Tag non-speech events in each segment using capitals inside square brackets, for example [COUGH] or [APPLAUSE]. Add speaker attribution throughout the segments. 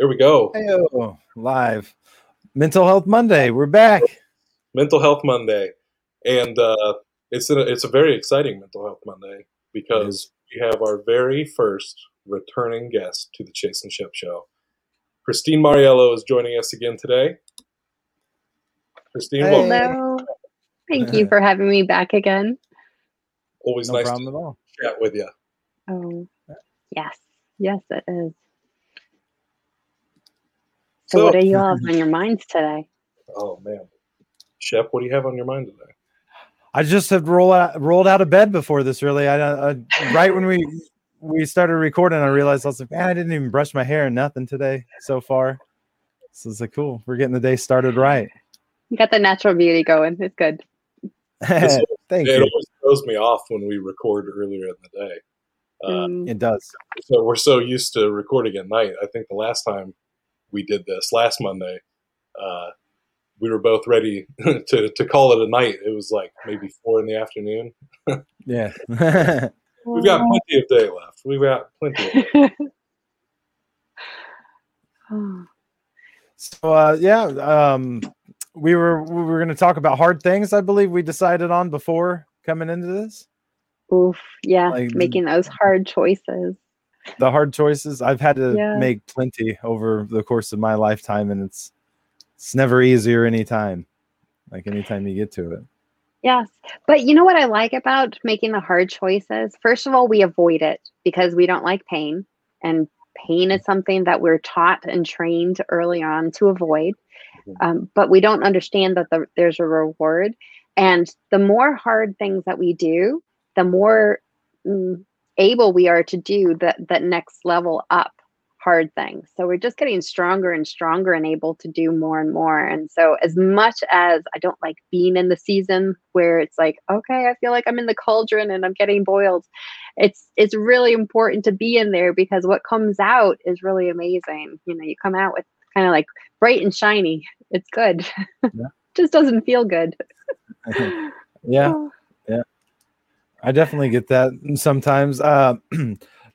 Speaker 1: There we go.
Speaker 2: Heyo, live. Mental Health Monday. We're back.
Speaker 1: Mental Health Monday, and uh, it's a, it's a very exciting Mental Health Monday because we have our very first returning guest to the Chase and Shep Show. Christine Mauriello is joining us again today. Christine,
Speaker 2: Hey.
Speaker 1: welcome.
Speaker 3: Hello. Thank you for having me back again.
Speaker 1: Always
Speaker 2: No
Speaker 1: nice
Speaker 2: problem
Speaker 1: to
Speaker 2: at all.
Speaker 1: chat with you.
Speaker 3: Oh, yes. Yes, it is. So,
Speaker 1: So,
Speaker 3: what do you have on your minds today?
Speaker 1: oh man, Shep, what do you have on your mind today?
Speaker 2: I just had roll out, rolled out of bed before this. Really, I, I right when we we started recording, I realized I was like, man, I didn't even brush my hair and nothing today so far. So it's like, cool. We're getting the day started right.
Speaker 3: You got the natural beauty going. It's good. [LAUGHS]
Speaker 2: Thank
Speaker 1: it
Speaker 2: you.
Speaker 1: always throws me off when we record earlier in the day. Uh,
Speaker 3: Mm,
Speaker 2: It does.
Speaker 1: so we're so used to recording at night. I think the last time we did this, last Monday, uh, we were both ready [LAUGHS] to, to call it a night. It was like maybe four in the afternoon.
Speaker 2: Yeah. [LAUGHS]
Speaker 1: We've got plenty of day left. We've got plenty. Of day. [LAUGHS]
Speaker 2: So uh, yeah, um, we were we were going to talk about hard things. I believe we decided on before coming into this.
Speaker 3: Oof. Yeah.
Speaker 2: Like-
Speaker 3: making those hard choices.
Speaker 2: The hard choices i've had to
Speaker 3: Yeah.
Speaker 2: make plenty over the course of my lifetime and it's it's never easier anytime like anytime you get to it
Speaker 3: Yes. But you know what I like about making the hard choices? First of all, we avoid it because we don't like pain. And pain is something that we're taught and trained early on to avoid.
Speaker 1: Mhm.
Speaker 3: Um, but we don't understand that the, there's a reward. And the more hard things that we do, the more mm, able we are to do that, that next level up hard thing. So we're just getting stronger and stronger and able to do more and more. And so as much as I don't like being in the season where it's like, okay, I feel like I'm in the cauldron and I'm getting boiled. It's it's really important to be in there because what comes out is really amazing. You know, you come out with kind of like bright and shiny. It's good.
Speaker 2: Yeah. [LAUGHS]
Speaker 3: just doesn't feel good. [LAUGHS] [SIGHS]
Speaker 2: yeah
Speaker 3: Oh,
Speaker 2: i definitely get that sometimes uh [CLEARS THROAT]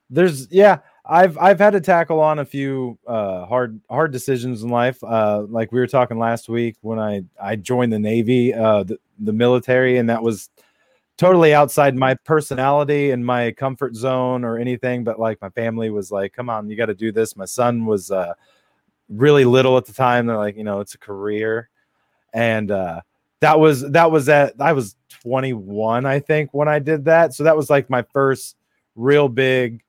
Speaker 2: there's yeah i've i've had to tackle on a few uh hard hard decisions in life uh like we were talking last week when i i joined the navy uh the, the military and that was totally outside my personality and my comfort zone or anything but like my family was like come on you got to do this. My son was uh really little at the time they're like you know it's a career. And uh that was that was at i was 21 i think when i did that so that was like my first real big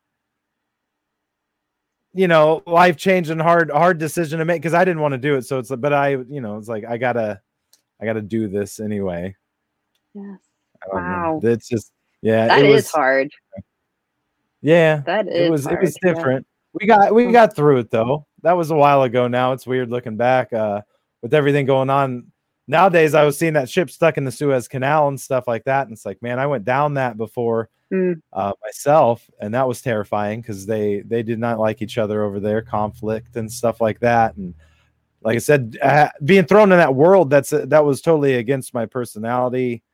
Speaker 2: you know life changing hard hard decision to make because i didn't want to do it so it's like but i you know it's like i gotta i gotta do this anyway
Speaker 3: yes.
Speaker 2: Know.
Speaker 3: Wow.
Speaker 2: it's just yeah
Speaker 3: That
Speaker 2: it
Speaker 3: is
Speaker 2: was
Speaker 3: hard.
Speaker 2: yeah
Speaker 3: That is
Speaker 2: it was it was
Speaker 3: hard, yeah.
Speaker 2: different we got we
Speaker 3: Mm.
Speaker 2: got through it though that was a while ago now it's weird looking back uh with everything going on nowadays i was seeing that ship stuck in the suez canal and stuff like that and it's like man i went down that before
Speaker 3: Mm.
Speaker 2: uh, myself and that was terrifying because they they did not like each other over there conflict and stuff like that and like i said uh, being thrown in that world that's that was totally against my personality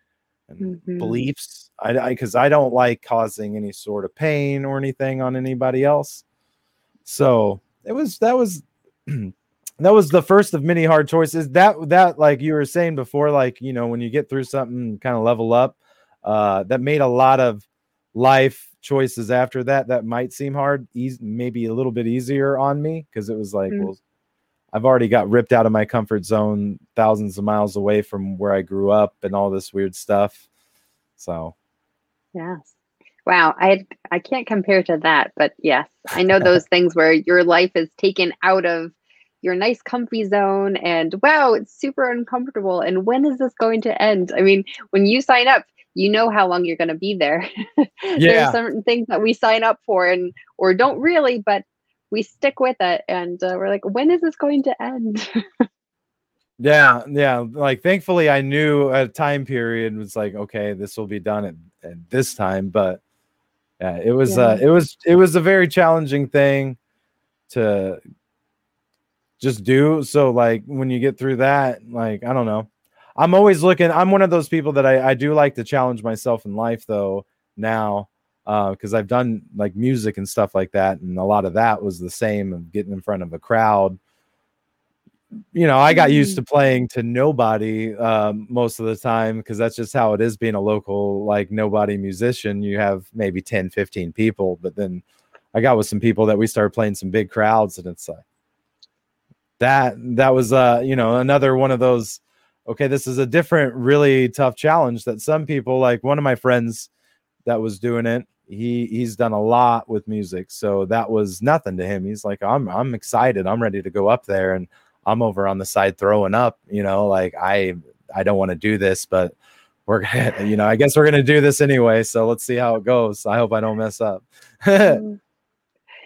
Speaker 2: and
Speaker 3: Mhm.
Speaker 2: beliefs i because I, don't like causing any sort of pain or anything on anybody else so it was that was [CLEARS THROAT] that was the first of many hard choices that that like you were saying before like you know when you get through something kind of level up uh that made a lot of life choices after that that might seem hard easy maybe a little bit easier on me because it was like
Speaker 3: Mm.
Speaker 2: well i've already got ripped out of my comfort zone thousands of miles away from where i grew up and all this weird stuff so
Speaker 3: Yes. Wow. I I can't compare to that, but yes, I know [LAUGHS] those things where your life is taken out of your nice comfy zone and wow, it's super uncomfortable. And when is this going to end? I mean, when you sign up, you know how long you're going to be there. [LAUGHS]
Speaker 2: Yeah.
Speaker 3: There's certain things that we sign up for and or don't really, but we stick with it and uh, we're like, when is this going to end? [LAUGHS]
Speaker 2: Yeah, yeah. Like thankfully I knew a time period was like, okay, this will be done at, at this time. But yeah, it was uh it was it was a very challenging thing to just do. So like when you get through that, like I don't know. I'm always looking, I'm one of those people that I, I do like to challenge myself in life though now. because uh, I've done like music and stuff like that, and a lot of that was the same of getting in front of a crowd. You know, I got used to mm. playing to nobody um, most of the time because that's just how it is being a local, like nobody musician. You have maybe 10, 15 people, but then I got with some people that we started playing some big crowds, and it's like that, that was, uh, you know, another one of those. Okay, this is a different, really tough challenge that some people, like one of my friends that was doing it, he he's done a lot with music. So that was nothing to him. He's like i'm i'm excited. I'm ready to go up there and i'm over on the side throwing up you know like i i don't want to do this but we're [LAUGHS] you know i guess we're gonna do this anyway. So let's see how it goes. I hope i don't mess up. [LAUGHS]
Speaker 3: Mm.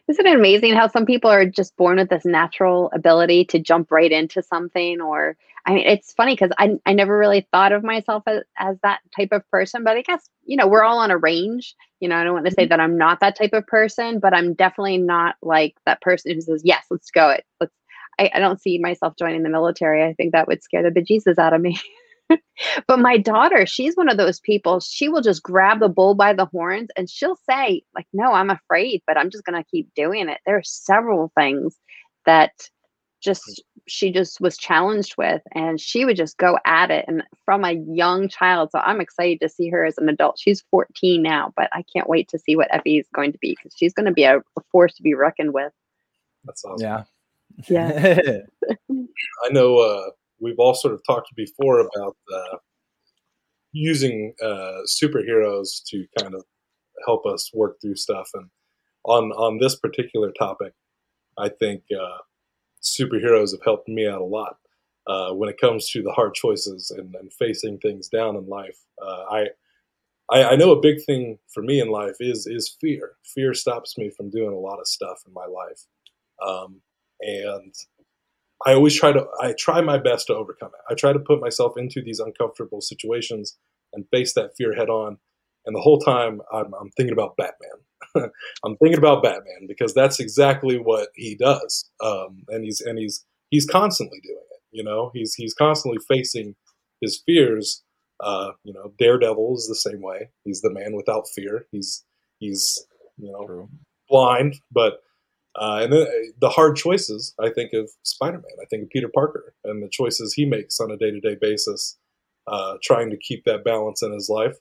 Speaker 3: Isn't it amazing how some people are just born with this natural ability to jump right into something or I mean, it's funny because I, I never really thought of myself as, as that type of person, but I guess, you know, we're all on a range. You know, I don't want to say mm-hmm. that I'm not that type of person, but I'm definitely not like that person who says, yes, let's go it. Let's, I, I don't see myself joining the military. I think that would scare the bejesus out of me. [LAUGHS] [LAUGHS] but my daughter, she's one of those people. She will just grab the bull by the horns and she'll say, like, no, I'm afraid, but I'm just going to keep doing it. There are several things that just she just was challenged with and she would just go at it and from a young child so i'm excited to see her as an adult she's 14 now but i can't wait to see what effie is going to be because she's going to be a, a, force to be reckoned with
Speaker 1: that's awesome
Speaker 2: yeah
Speaker 3: yeah [LAUGHS]
Speaker 1: i know uh, we've all sort of talked before about uh, using uh, superheroes to kind of help us work through stuff and on on this particular topic i think uh, superheroes have helped me out a lot uh, when it comes to the hard choices and, and facing things down in life. Uh, I, I, I know a big thing for me in life is is fear. Fear stops me from doing a lot of stuff in my life, um, and I always try to I try my best to overcome it. I try to put myself into these uncomfortable situations and face that fear head on. And the whole time I'm, I'm thinking about Batman. [LAUGHS] I'm thinking about Batman because that's exactly what he does, um, and he's and he's he's constantly doing it. You know, he's he's constantly facing his fears. Uh, you know, Daredevil is the same way. He's the man without fear. He's he's you know True. blind, but uh, and then uh, the hard choices. I think of Spider Man. I think of Peter Parker and the choices he makes on a day to day basis, uh, trying to keep that balance in his life,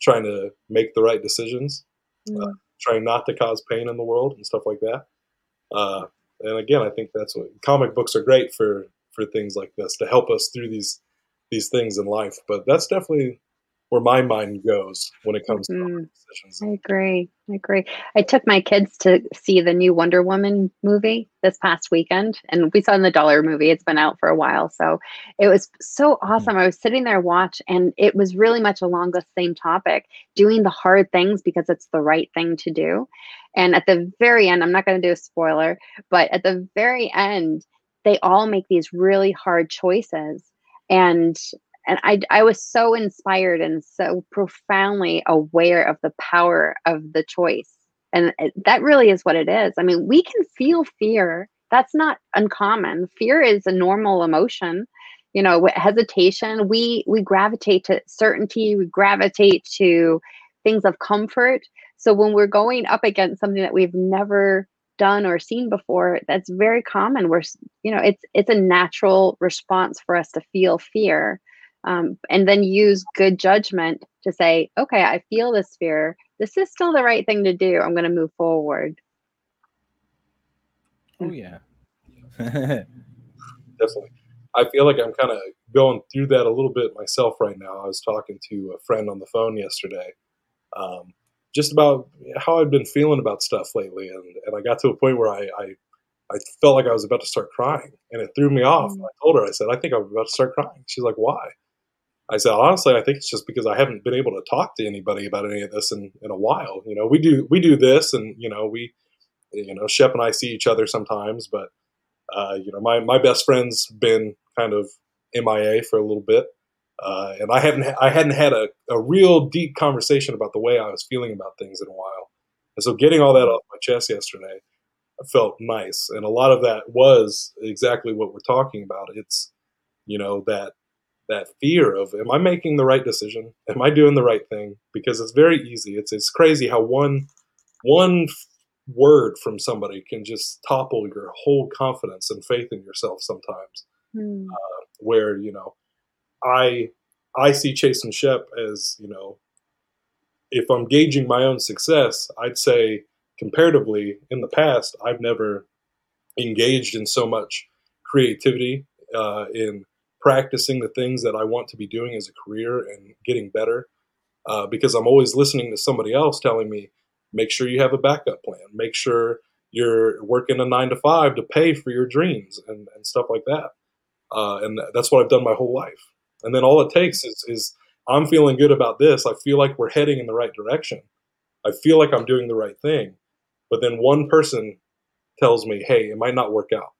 Speaker 1: trying to make the right decisions. Mm trying not to cause pain in the world and stuff like that. Uh, and again, I think that's what comic books are great for for things like this to help us through these these things in life. But that's definitely where my mind goes when it comes mm-hmm. to decisions.
Speaker 3: I agree. I agree. I took my kids to see the new Wonder Woman movie this past weekend, and we saw in the dollar movie. It's been out for a while, so it was so hmm. awesome. I was sitting there watch, and it was really much along the same topic, doing the hard things because it's the right thing to do. And at the very end, I'm not going to do a spoiler, but at the very end, they all make these really hard choices and and I, I was so inspired and so profoundly aware of the power of the choice. And eh, that really is what it is. I mean we can feel fear. That's not uncommon. Fear is a normal emotion. You know hesitation we we gravitate to certainty we gravitate to things of comfort. So when we're going up against something that we've never done or seen before that's very common. We're you know it's it's a natural response for us to feel fear um, and then use good judgment to say, okay, I feel this fear. This is still the right thing to do. I'm going to move forward.
Speaker 2: Oh, yeah. [LAUGHS]
Speaker 1: Definitely. I feel like I'm kind of going through that a little bit myself right now. I was talking to a friend on the phone yesterday, um, just about how I've been feeling about stuff lately, and, and I got to a point where I, I, I felt like I was about to start crying, and it threw me off. Mm. I told her, I said, I think I'm about to start crying. She's like, Why? I said, honestly, I think it's just because I haven't been able to talk to anybody about any of this in, in a while. You know, we do we do this, and you know, we, you know, Shep and I see each other sometimes, but uh, you know, my my best friend's been kind of MIA for a little bit, uh, and I haven't I hadn't had a, a real deep conversation about the way I was feeling about things in a while, and so getting all that off my chest yesterday felt nice, and a lot of that was exactly what we're talking about. It's you know that that fear of am I making the right decision? Am I doing the right thing? Because it's very easy. It's it's crazy how one one word from somebody can just topple your whole confidence and faith in yourself sometimes. Mm. Uh, where you know, I I see Chase and Shep as you know, if I'm gauging my own success, I'd say comparatively in the past I've never engaged in so much creativity uh, in practicing the things that I want to be doing as a career and getting better. Uh, because I'm always listening to somebody else telling me, make sure you have a backup plan, make sure you're working a nine to five to pay for your dreams and, and stuff like that. Uh, and that's what I've done my whole life. And then all it takes is, is I'm feeling good about this. I feel like we're heading in the right direction. I feel like I'm doing the right thing. But then one person tells me, hey, it might not work out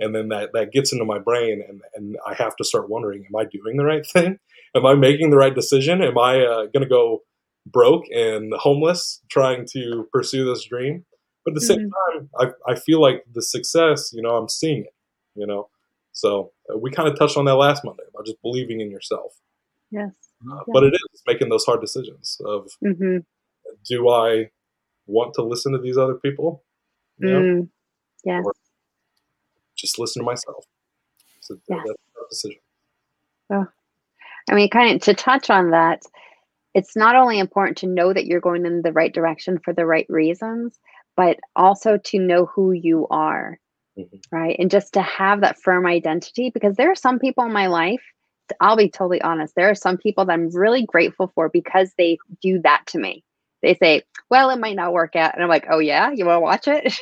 Speaker 1: and then that that gets into my brain and and I have to start wondering am I doing the right thing [LAUGHS] am I making the right decision am I uh, going to go broke and homeless trying to pursue this dream but at the mm-hmm. same time I, I feel like the success you know I'm seeing it you know so uh, we kind of touched on that last Monday about just believing in yourself
Speaker 3: yes
Speaker 1: uh, yeah. but it is making those hard decisions of mm-hmm. do I want to listen to these other people
Speaker 3: you know? mm. yeah or
Speaker 1: just listen to myself. So
Speaker 3: yes.
Speaker 1: that's decision.
Speaker 3: Oh. I mean, kind of to touch on that, it's not only important to know that you're going in the right direction for the right reasons, but also to know who you are, mm-hmm. right? And just to have that firm identity, because there are some people in my life, I'll be totally honest, there are some people that I'm really grateful for because they do that to me they say, well, it might not work out. And I'm like, oh, yeah, you want to watch it?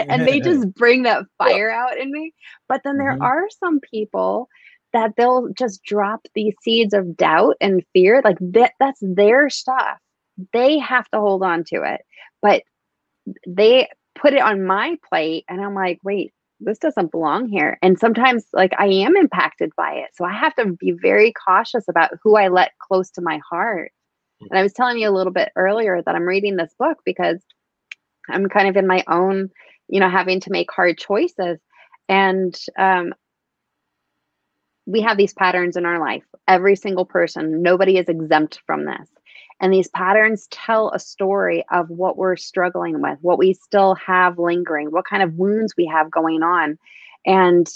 Speaker 3: [LAUGHS] and they just [LAUGHS] bring that fire out in me. But then there mm-hmm. are some people that they'll just drop these seeds of doubt and fear. Like that, that's their stuff. They have to hold on to it. But they put it on my plate. And I'm like, wait, this doesn't belong here. And sometimes, like, I am impacted by it. So I have to be very cautious about who I let close to my heart and I was telling you a little bit earlier that I'm reading this book because I'm kind of in my own, you know, having to make hard choices. And um, we have these patterns in our life. Every single person, nobody is exempt from this. And these patterns tell a story of what we're struggling with, what we still have lingering, what kind of wounds we have going on. And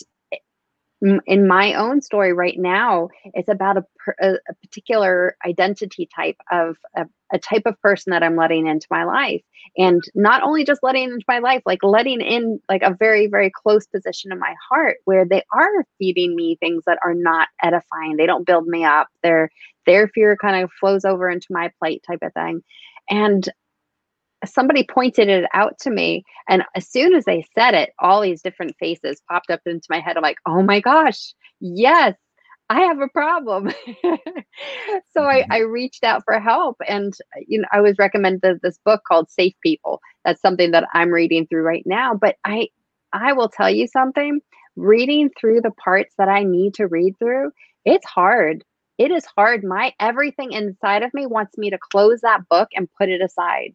Speaker 3: in my own story right now it's about a, a, a particular identity type of a, a, type of person that i'm letting into my life. And not only just letting into my life like letting in like a very very close position in my heart where they are feeding me things that are not edifying. They don't build me up. Their their fear kind of flows over into my plate type of thing. And somebody pointed it out to me and as soon as they said it all these different faces popped up into my head. I'm like oh my gosh yes i have a problem. [LAUGHS] So I, mm-hmm. I reached out for help and you know i was recommended this book called safe people. That's something that i'm reading through right now but i i will tell you something. Reading through the parts that i need to read through it's hard. It is hard. My everything inside of me wants me to close that book and put it aside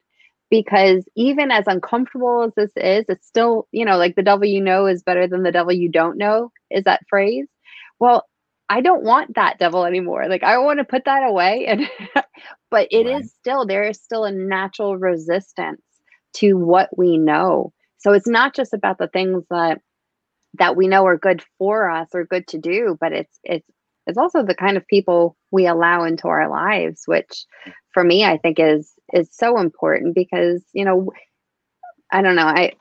Speaker 3: because even as uncomfortable as this is, it's still, you know, like the devil you know is better than the devil you don't know, is that phrase. Well, I don't want that devil anymore. Like I want to put that away and [LAUGHS] but it right. is still there is still a natural resistance to what we know. So it's not just about the things that that we know are good for us or good to do, but it's it's it's also the kind of people we allow into our lives, which for me I think is is so important because you know i don't know i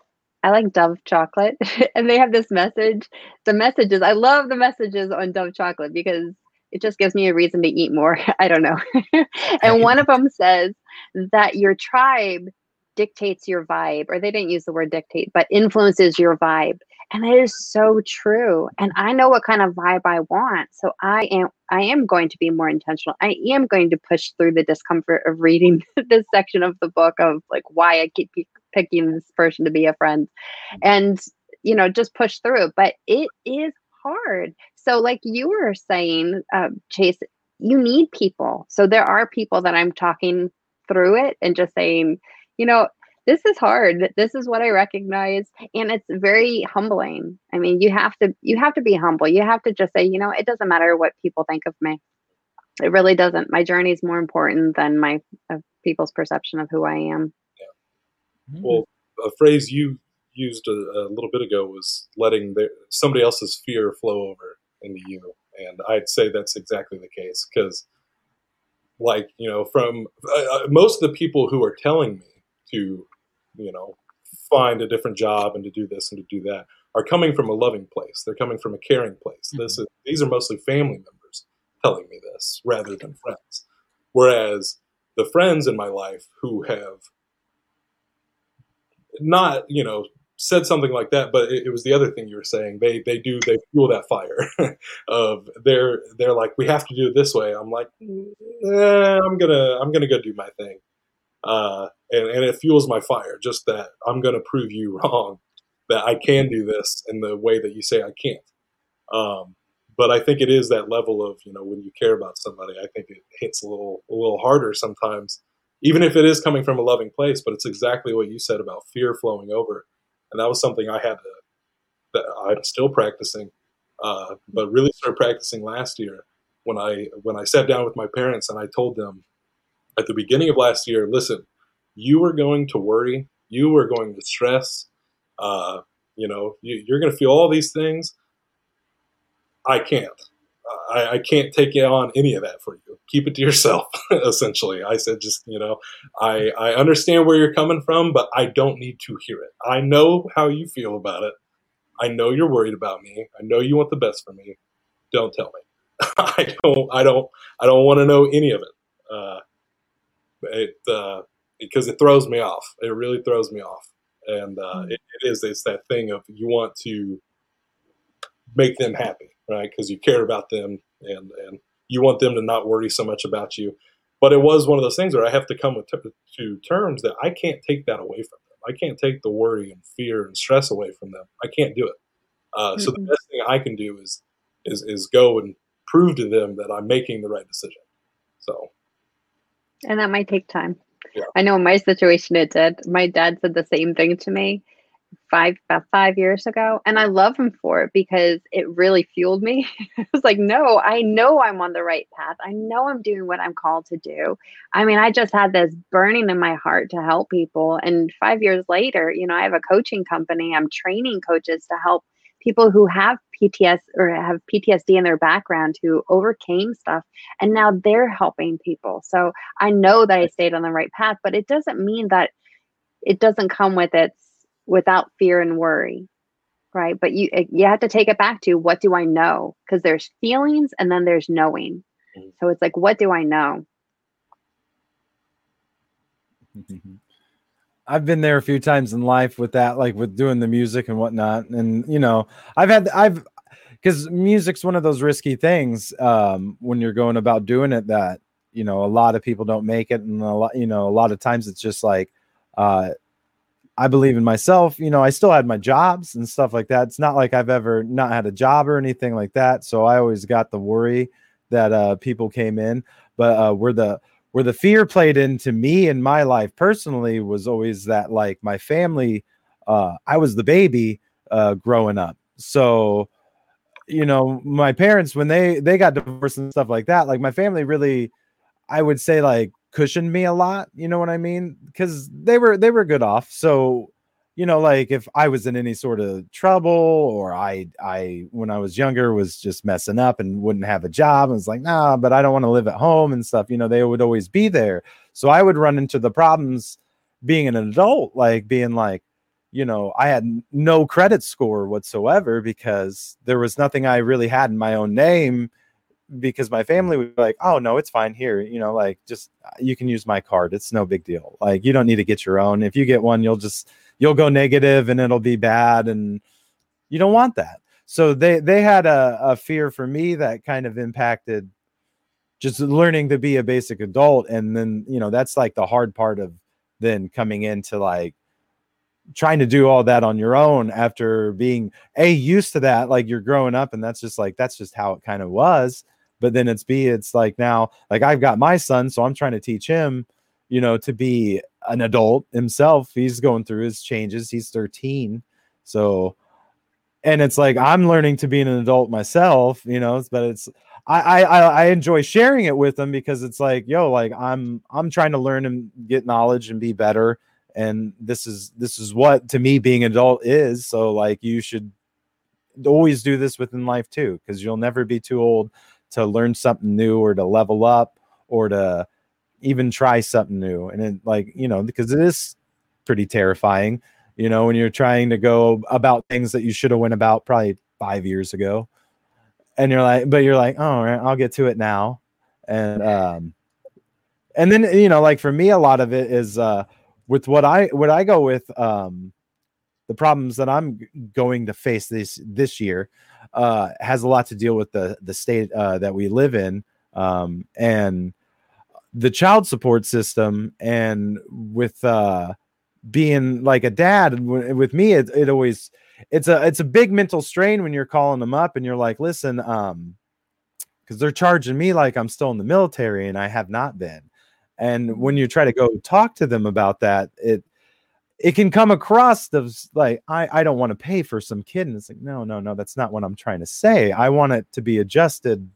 Speaker 3: i like dove chocolate [LAUGHS] and they have this message the messages i love the messages on dove chocolate because it just gives me a reason to eat more [LAUGHS] i don't know. [LAUGHS] And one of them says that your tribe dictates your vibe or they didn't use the word dictate but influences your vibe and it is so true and i know what kind of vibe i want so i am i am going to be more intentional. I am going to push through the discomfort of reading [LAUGHS] this section of the book of like why i keep picking this person to be a friend and you know just push through but it is hard. So like you were saying uh, chase you need people. So there are people that i'm talking through it and just saying you know this is hard. This is what I recognize. And it's very humbling. I mean, you have to you have to be humble. You have to just say, you know, it doesn't matter what people think of me. It really doesn't. My journey is more important than my uh, people's perception of who I am.
Speaker 1: Yeah. Well, a phrase you used a, a little bit ago was letting their, somebody else's fear flow over into you, and I'd say that's exactly the case because, like you know, from uh, uh, most of the people who are telling me to, you know, find a different job and to do this and to do that are coming from a loving place. They're coming from a caring place. Mm-hmm. This is these are mostly family members telling me this rather than friends. Whereas the friends in my life who have not, you know, said something like that, but it, it, was the other thing you were saying. They they do they fuel that fire [LAUGHS] of they're they're like we have to do it this way. I'm like eh, I'm gonna I'm gonna go do my thing, uh, and and it fuels my fire. Just that I'm gonna prove you [LAUGHS] wrong that I can do this in the way that you say I can't. Um, but I think it is that level of you know when you care about somebody, I think it hits a little a little harder sometimes, even if it is coming from a loving place. But it's exactly what you said about fear flowing over, and that was something I had to that I'm still practicing, uh, but really started practicing last year when I when I sat down with my parents and I told them at the beginning of last year, listen, you are going to worry, you are going to stress, uh, you know, you, you're going to feel all these things I can't. I, I, can't take on any of that for you. Keep it to yourself, [LAUGHS] essentially. I said, just, you know, I, I understand where you're coming from, but I don't need to hear it. I know how you feel about it. I know you're worried about me. I know you want the best for me. Don't tell me. [LAUGHS] I don't, I don't, I don't want to know any of it. Uh, it, uh, because it throws me off. It really throws me off. And, uh, mm. it, it is, it's that thing of you want to make them happy right? Because you care about them and and you want them to not worry so much about you. But it was one of those things where I have to come with t- to terms that I can't take that away from them. I can't take the worry and fear and stress away from them. I can't do it. Uh, mm-hmm. So the mm-hmm. best thing I can do is is is go and prove to them that I'm making the right decision. So,
Speaker 3: and that might take time. Yeah. I know in my situation it did. My dad said the same thing to me five about five years ago and i love him for it because it really fueled me [LAUGHS] i was like no i know i'm on the right path i know i'm doing what i'm called to do i mean i just had this burning in my heart to help people and five years later you know i have a coaching company i'm training coaches to help people who have pts or have ptsd in their background who overcame stuff and now they're helping people. So i know that i stayed on the right path but it doesn't mean that it doesn't come with its without fear and worry right? But you you have to take it back to what do i know? Because there's feelings and then there's knowing. Mm-hmm. so it's like what do i know
Speaker 2: I've been there a few times in life with that, like with doing the music and whatnot. And you know, I've had I've because music's one of those risky things um, when you're going about doing it that you know a lot of people don't make it, and a lot you know a lot of times it's just like uh, I believe in myself. You know, I still had my jobs and stuff like that. It's not like I've ever not had a job or anything like that. So I always got the worry that uh, people came in, but uh, where the where the fear played into me in my life personally was always that like my family. Uh, I was the baby uh, growing up, so you know my parents when they they got divorced and stuff like that. Like my family really, I would say like cushioned me a lot you know what i mean because they were they were good off so you know like if i was in any sort of trouble or i i when i was younger was just messing up and wouldn't have a job and was like nah but i don't want to live at home and stuff you know they would always be there so i would run into the problems being an adult like being like you know i had no credit score whatsoever because there was nothing i really had in my own name because my family was like, "Oh no, it's fine here." You know, like just you can use my card. It's no big deal. Like you don't need to get your own. If you get one, you'll just you'll go negative and it'll be bad, and you don't want that. So they they had a, a fear for me that kind of impacted just learning to be a basic adult, and then you know that's like the hard part of then coming into like trying to do all that on your own after being a used to that like you're growing up and that's just like that's just how it kind of was but then it's b it's like now like i've got my son so i'm trying to teach him you know to be an adult himself. He's going through his changes. He's 13. So, and it's like I'm learning to be an adult myself, you know, but it's I, I I enjoy sharing it with them because it's like, yo, like I'm I'm trying to learn and get knowledge and be better. And this is this is what to me being an adult is. So like you should always do this within life too, because you'll never be too old to learn something new or to level up or to even try something new. And it like, you know, because it is pretty terrifying, you know, when you're trying to go about things that you should have went about probably five years ago. And you're like, but you're like, oh, right, I'll get to it now, and um, and then you know, like for me, a lot of it is uh, with what I what I go with um, the problems that I'm going to face this this year uh, has a lot to deal with the the state uh, that we live in. Um, and the child support system and with uh, being like a dad with me it, it always it's a it's a big mental strain when you're calling them up and you're like, listen, um, because they're charging me like I'm still in the military and I have not been. And when you try to go talk to them about that, it it can come across as like I, I don't want to pay for some kid. And it's like, no, no, no, that's not what I'm trying to say. I want it to be adjusted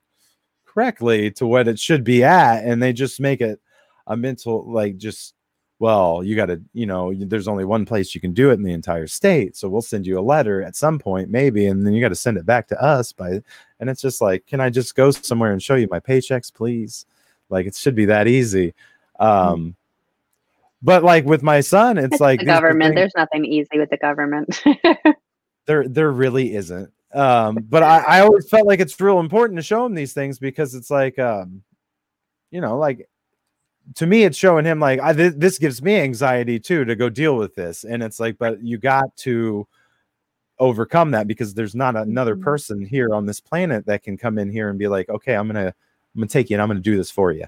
Speaker 2: correctly to what it should be at. And they just make it a mental like just well, you got to, you know, there's only one place you can do it in the entire state. So we'll send you a letter at some point, maybe, and then you got to send it back to us by, and it's just like, can I just go somewhere and show you my paychecks, please? Like it should be that easy. Hmm. Um, but like with my son, it's, it's like
Speaker 3: the government. There's nothing easy with the government. [LAUGHS]
Speaker 2: there, there really isn't. Um, but I, I always felt like it's real important to show him these things because it's like, um, you know, like to me it's showing him like I, th- this gives me anxiety too to go deal with this. And it's like but you got to overcome that because there's not another mm-hmm. person here on this planet that can come in here and be like okay i'm gonna i'm gonna take you and i'm gonna do this for you.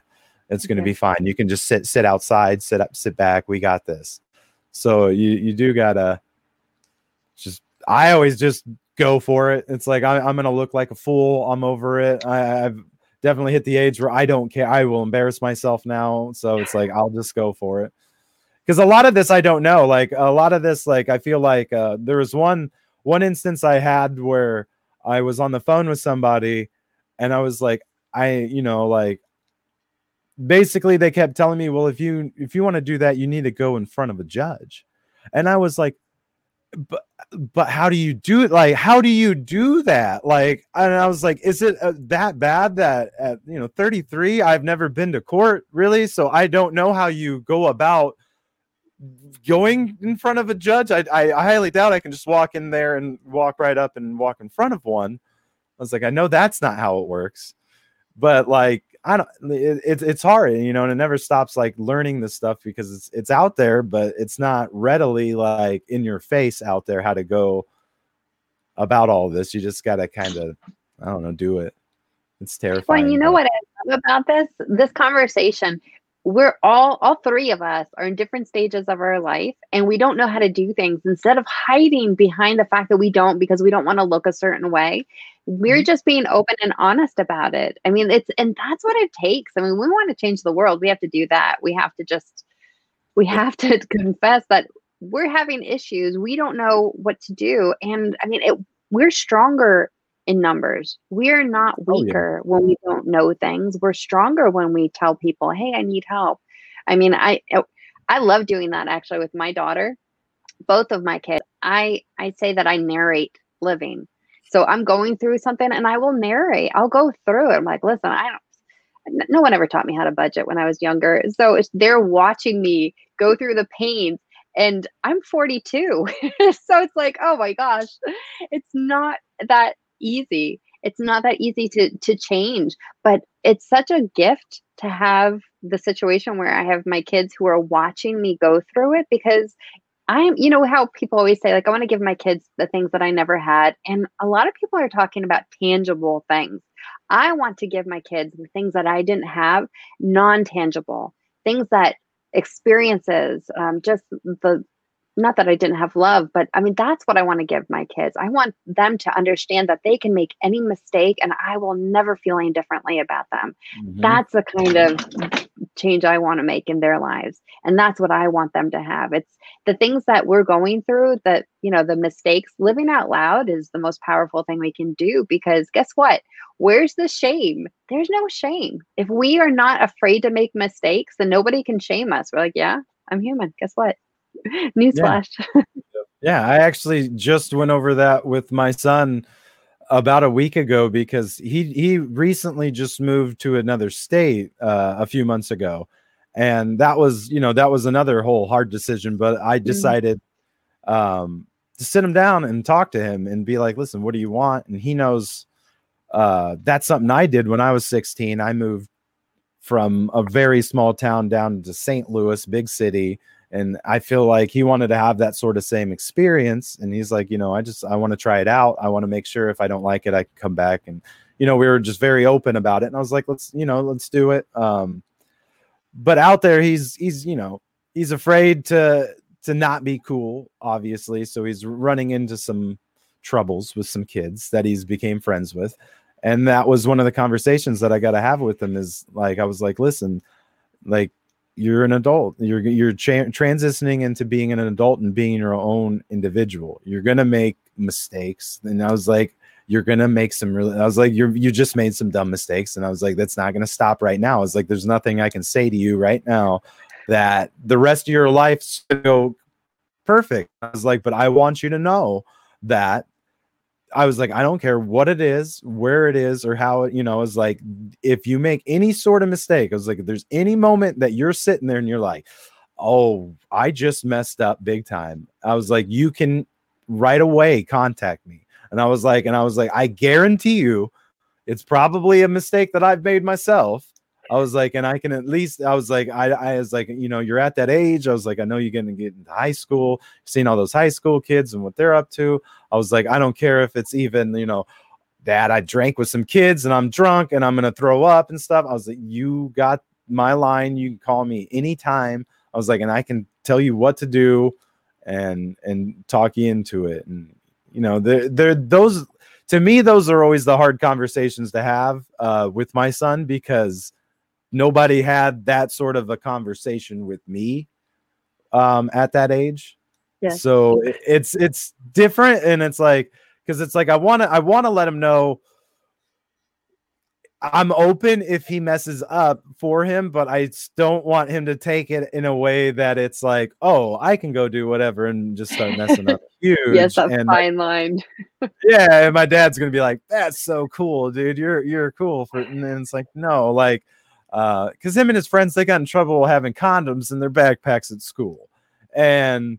Speaker 2: It's gonna be fine. You can just sit sit outside sit up sit back. We got this. So you you do gotta just i always just go for it it's like I, am gonna look like a fool i'm over it I, i've definitely hit the age where I don't care. I will embarrass myself now. So it's like I'll just go for it. Because a lot of this I don't know. Like a lot of this, like I feel like uh, there was one one instance I had where I was on the phone with somebody, and I was like, I you know like basically they kept telling me, well, if you if you want to do that, you need to go in front of a judge, and I was like, but but how do you do it like how do you do that? Like and i was like is it uh, that bad that at you know 33 i've never been to court really? So i don't know how you go about going in front of a judge? I, I, I highly doubt i can just walk in there and walk right up and walk in front of one. I was like i know that's not how it works. But like I don't. It, it, it's hard, you know, and it never stops like learning this stuff because it's it's out there, but it's not readily like in your face out there how to go about all this. You just got to kind of, I don't know, do it. It's terrifying.
Speaker 3: Well, you know what I love about this this conversation. We're all all three of us are in different stages of our life, and we don't know how to do things. Instead of hiding behind the fact that we don't because we don't want to look a certain way, we're mm-hmm. just being open and honest about it. I mean, it's and that's what it takes. I mean, we want to change the world. We have to do that. We have to just we have [LAUGHS] to confess that we're having issues. We don't know what to do. And I mean, it, we're stronger in numbers. We're not weaker oh, yeah. when we don't know things. We're stronger when we tell people, "Hey, I need help." I mean, I I love doing that actually with my daughter. Both of my kids. I I say that I narrate living. So I'm going through something and I will narrate. I'll go through it. I'm like, listen, I don't, no one ever taught me how to budget when I was younger. So it's, they're watching me go through the pains and I'm 42. [LAUGHS] so it's like, oh my gosh, it's not that easy. It's not that easy to to change, but it's such a gift to have the situation where I have my kids who are watching me go through it because I'm, you know, how people always say, like, I want to give my kids the things that I never had. And a lot of people are talking about tangible things. I want to give my kids the things that I didn't have, non tangible things that experiences, um, just the, not that I didn't have love, but I mean, that's what I want to give my kids. I want them to understand that they can make any mistake and I will never feel any differently about them. Mm-hmm. That's the kind of change I want to make in their lives. And that's what I want them to have. It's the things that we're going through that, you know, the mistakes, living out loud is the most powerful thing we can do because guess what? Where's the shame? There's no shame. If we are not afraid to make mistakes, then nobody can shame us. We're like, yeah, I'm human. Guess what? [LAUGHS] Newsflash.
Speaker 2: Yeah. yeah, I actually just went over that with my son about a week ago because he he recently just moved to another state uh, a few months ago and that was you know that was another whole hard decision but i mm-hmm. decided mm-hmm. um to sit him down and talk to him and be like listen what do you want and he knows uh that's something i did when i was 16 i moved from a very small town down to st louis big city and i feel like he wanted to have that sort of same experience and he's like you know i just i want to try it out. I want to make sure if i don't like it i can come back and you know we were just very open about it and i was like let's you know let's do it. Um but out there he's he's you know he's afraid to to not be cool obviously so he's running into some troubles with some kids that he's became friends with and that was one of the conversations that i got to have with him is like i was like listen like you're an adult. You're you're tra- transitioning into being an adult and being your own individual. You're gonna make mistakes. And i was like you're gonna make some really i was like you're you just made some dumb mistakes. And i was like that's not gonna stop right now. I was like there's nothing i can say to you right now that the rest of your life's go perfect. I was like but i want you to know that I was like, I don't care what it is, where it is, or how it, you know, is like, if you make any sort of mistake, I was like, if there's any moment that you're sitting there and you're like, oh, I just messed up big time. I was like, you can right away contact me. And I was like, and I was like, I guarantee you, it's probably a mistake that I've made myself. I was like, and I can at least, I was like, I, I was like, you know, you're at that age. I was like, I know you're going to get into high school, seeing all those high school kids and what they're up to. I was like, I don't care if it's even, you know, that I drank with some kids and I'm drunk and I'm going to throw up and stuff. I was like, you got my line. You can call me anytime. I was like, and I can tell you what to do and, and talk you into it. And, you know, they're, they're those, to me, those are always the hard conversations to have uh, with my son because nobody had that sort of a conversation with me um, at that age. Yeah. So it's it's different, and it's like because it's like I want to I want to let him know I'm open if he messes up for him, but I don't want him to take it in a way that it's like, oh, I can go do whatever and just start messing up [LAUGHS] huge.
Speaker 3: yes, that's and fine line. [LAUGHS]
Speaker 2: yeah, and my dad's gonna be like, "That's so cool, dude. You're you're cool." For and it's like, no, like because uh, him and his friends they got in trouble having condoms in their backpacks at school, and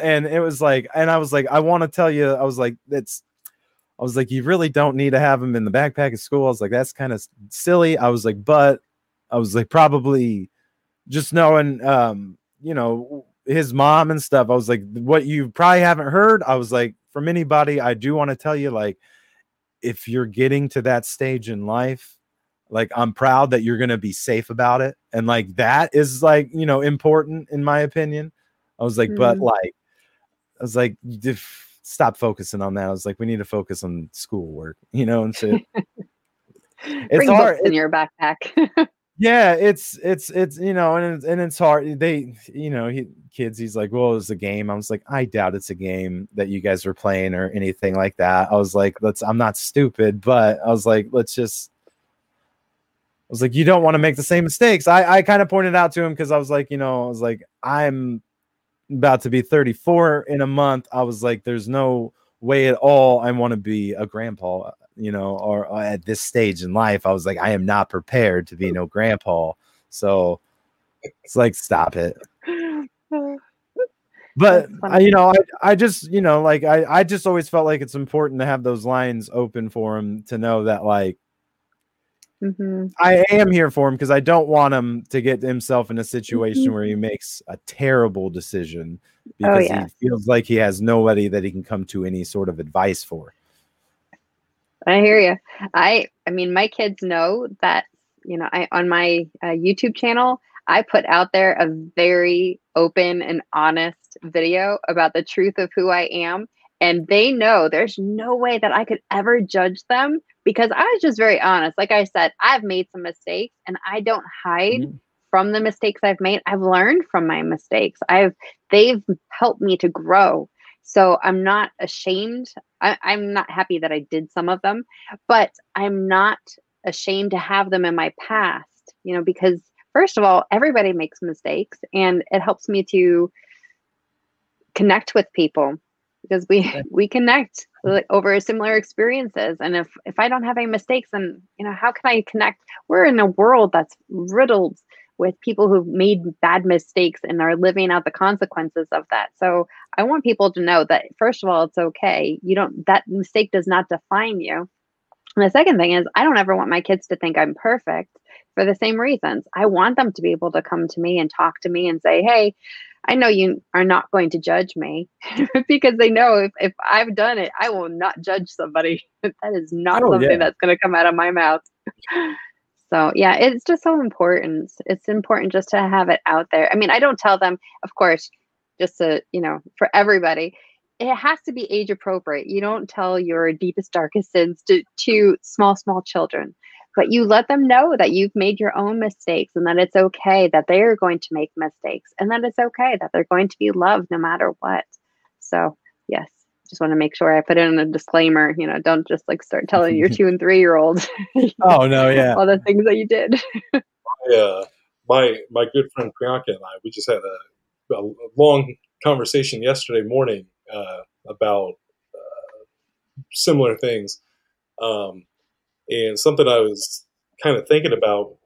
Speaker 2: and it was like, and I was like, I want to tell you, I was like, it's. I was like, you really don't need to have them in the backpack at school. I was like, that's kind of silly. I was like, but I was like, probably just knowing, um, you know, his mom and stuff. I was like, what you probably haven't heard. I was like, from anybody, I do want to tell you, like, if you're getting to that stage in life, like i'm proud that you're to be safe about it and like that is like you know important in my opinion. I was like mm. but like i was like stop focusing on that. I was like we need to focus on schoolwork [LAUGHS] you know and so
Speaker 3: it's Bring hard in your backpack. [LAUGHS]
Speaker 2: Yeah it's it's it's you know and it's, and it's hard they you know he, kids he's like well it's a game. I was like i doubt it's a game that you guys were playing or anything like that. I was like let's i'm not stupid but i was like let's just was like, you don't want to make the same mistakes. I, I kind of pointed out to him because I was like, you know, I was like, I'm about to be 34 in a month. I was like, there's no way at all I want to be a grandpa, you know, or, or, at this stage in life. I was like, I am not prepared to be no grandpa. So it's like, stop it. [SIGHS] But I, you know, I, I just, you know, like I, I just always felt like it's important to have those lines open for him to know that like Mm-hmm. I am here for him because I don't want him to get himself in a situation mm-hmm. where he makes a terrible decision oh, because oh, yeah. he feels like he has nobody that he can come to any sort of advice for.
Speaker 3: I hear you. I I mean, my kids know that you know I on my uh, YouTube channel I put out there a very open and honest video about the truth of who I am, and they know there's no way that I could ever judge them because I was just very honest. Like I said, I've made some mistakes and I don't hide mm-hmm. from the mistakes I've made. I've learned from my mistakes. I've they've helped me to grow. So I'm not ashamed. I, I'm not happy that I did some of them, but I'm not ashamed to have them in my past, you know, because first of all, everybody makes mistakes and it helps me to connect with people because we we connect over similar experiences and if if i don't have any mistakes then you know how can i connect? We're in a world that's riddled with people who've made bad mistakes and are living out the consequences of that. So i want people to know that first of all it's okay. You don't that mistake does not define you. And the second thing is i don't ever want my kids to think i'm perfect for the same reasons i want them to be able to come to me and talk to me and say hey I know you are not going to judge me [LAUGHS] because they know if, if I've done it, I will not judge somebody. [LAUGHS] that is not oh, something yeah. that's going to come out of my mouth. [LAUGHS] so, yeah, it's just so important. It's important just to have it out there. I mean, I don't tell them, of course, just to, you know, for everybody. It has to be age appropriate. You don't tell your deepest, darkest sins to, to small, small children but you let them know that you've made your own mistakes and that it's okay that they are going to make mistakes and that it's okay that they're going to be loved no matter what. So, yes, just want to make sure I put in a disclaimer, you know, don't just like start telling your [LAUGHS] two and three year olds. [LAUGHS]
Speaker 2: oh, no, yeah.
Speaker 3: All the things that you did. [LAUGHS]
Speaker 1: yeah. My, my good friend Priyanka and I, we just had a, a long conversation yesterday morning uh, about uh, similar things. Um, and something I was kind of thinking about.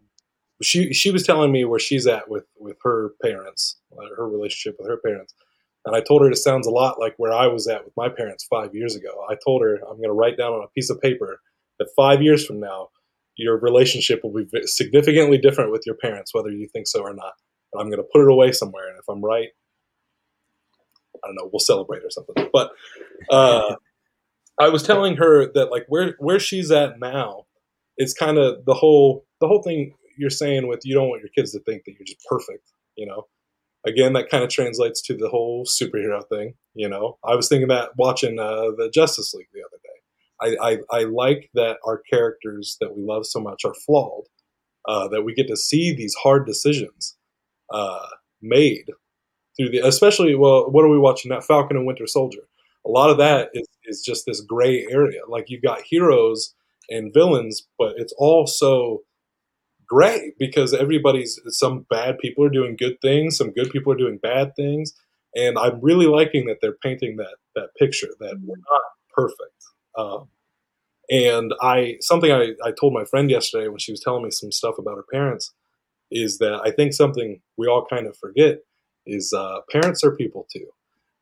Speaker 1: She she was telling me where she's at with with her parents, her relationship with her parents, and I told her it sounds a lot like where I was at with my parents five years ago. I told her I'm going to write down on a piece of paper that five years from now, your relationship will be significantly different with your parents, whether you think so or not. And I'm going to put it away somewhere, and if I'm right, I don't know, we'll celebrate or something. But uh, I was telling her that like where where she's at now, it's kind of the whole the whole thing you're saying with you don't want your kids to think that you're just perfect, you know. Again, that kind of translates to the whole superhero thing, you know. I was thinking that watching uh, the Justice League the other day. I, I, I like that our characters that we love so much are flawed. Uh, that we get to see these hard decisions uh, made through the, especially well, what are we watching now? Falcon and Winter Soldier a lot of that is, is just this gray area. Like you've got heroes and villains, but it's all so gray because everybody's some bad people are doing good things, some good people are doing bad things, and I'm really liking that they're painting that that picture that we're not perfect. Um, and I something I, I told my friend yesterday when she was telling me some stuff about her parents is that I think something we all kind of forget is uh, parents are people too.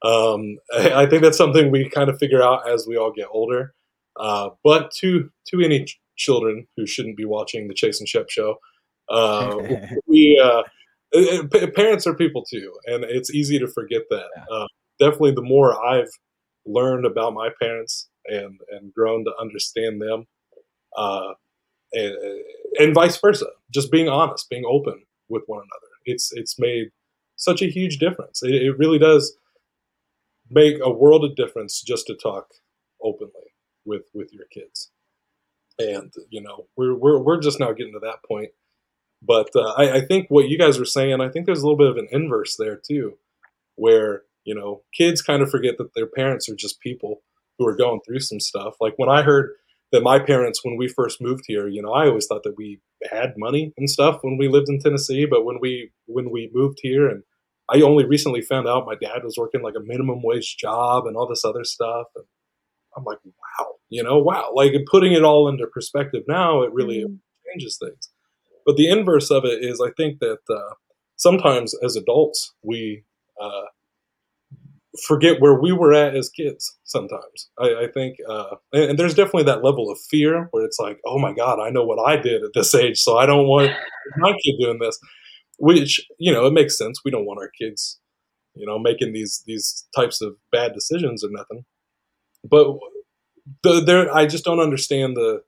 Speaker 1: Um, I think that's something we kind of figure out as we all get older. Uh, but to to any ch- children who shouldn't be watching the Chase and Shep show, uh, [LAUGHS] we uh, parents are people too, and it's easy to forget that. Uh, definitely, the more I've learned about my parents and and grown to understand them, uh, and, and vice versa, just being honest, being open with one another, it's it's made such a huge difference. It, it really does make a world of difference just to talk openly with with your kids. And you know, we're we're we're just now getting to that point. But uh, I, I think what you guys were saying, I think there's a little bit of an inverse there too, where you know kids kind of forget that their parents are just people who are going through some stuff. Like when I heard that my parents, when we first moved here, you know, I always thought that we had money and stuff when we lived in Tennessee, but when we when we moved here and I only recently found out my dad was working like a minimum wage job and all this other stuff. And I'm like, wow, you know, wow. Like putting it all into perspective now, it really mm-hmm. changes things. But the inverse of it is, I think that uh, sometimes as adults, we uh, forget where we were at as kids sometimes. I, I think, uh, and, and, there's definitely that level of fear where it's like, oh my God, I know what I did at this age, so I don't want my kid doing this which you know it makes sense. We don't want our kids, you know, making these these types of bad decisions or nothing. But the, there, I just don't understand the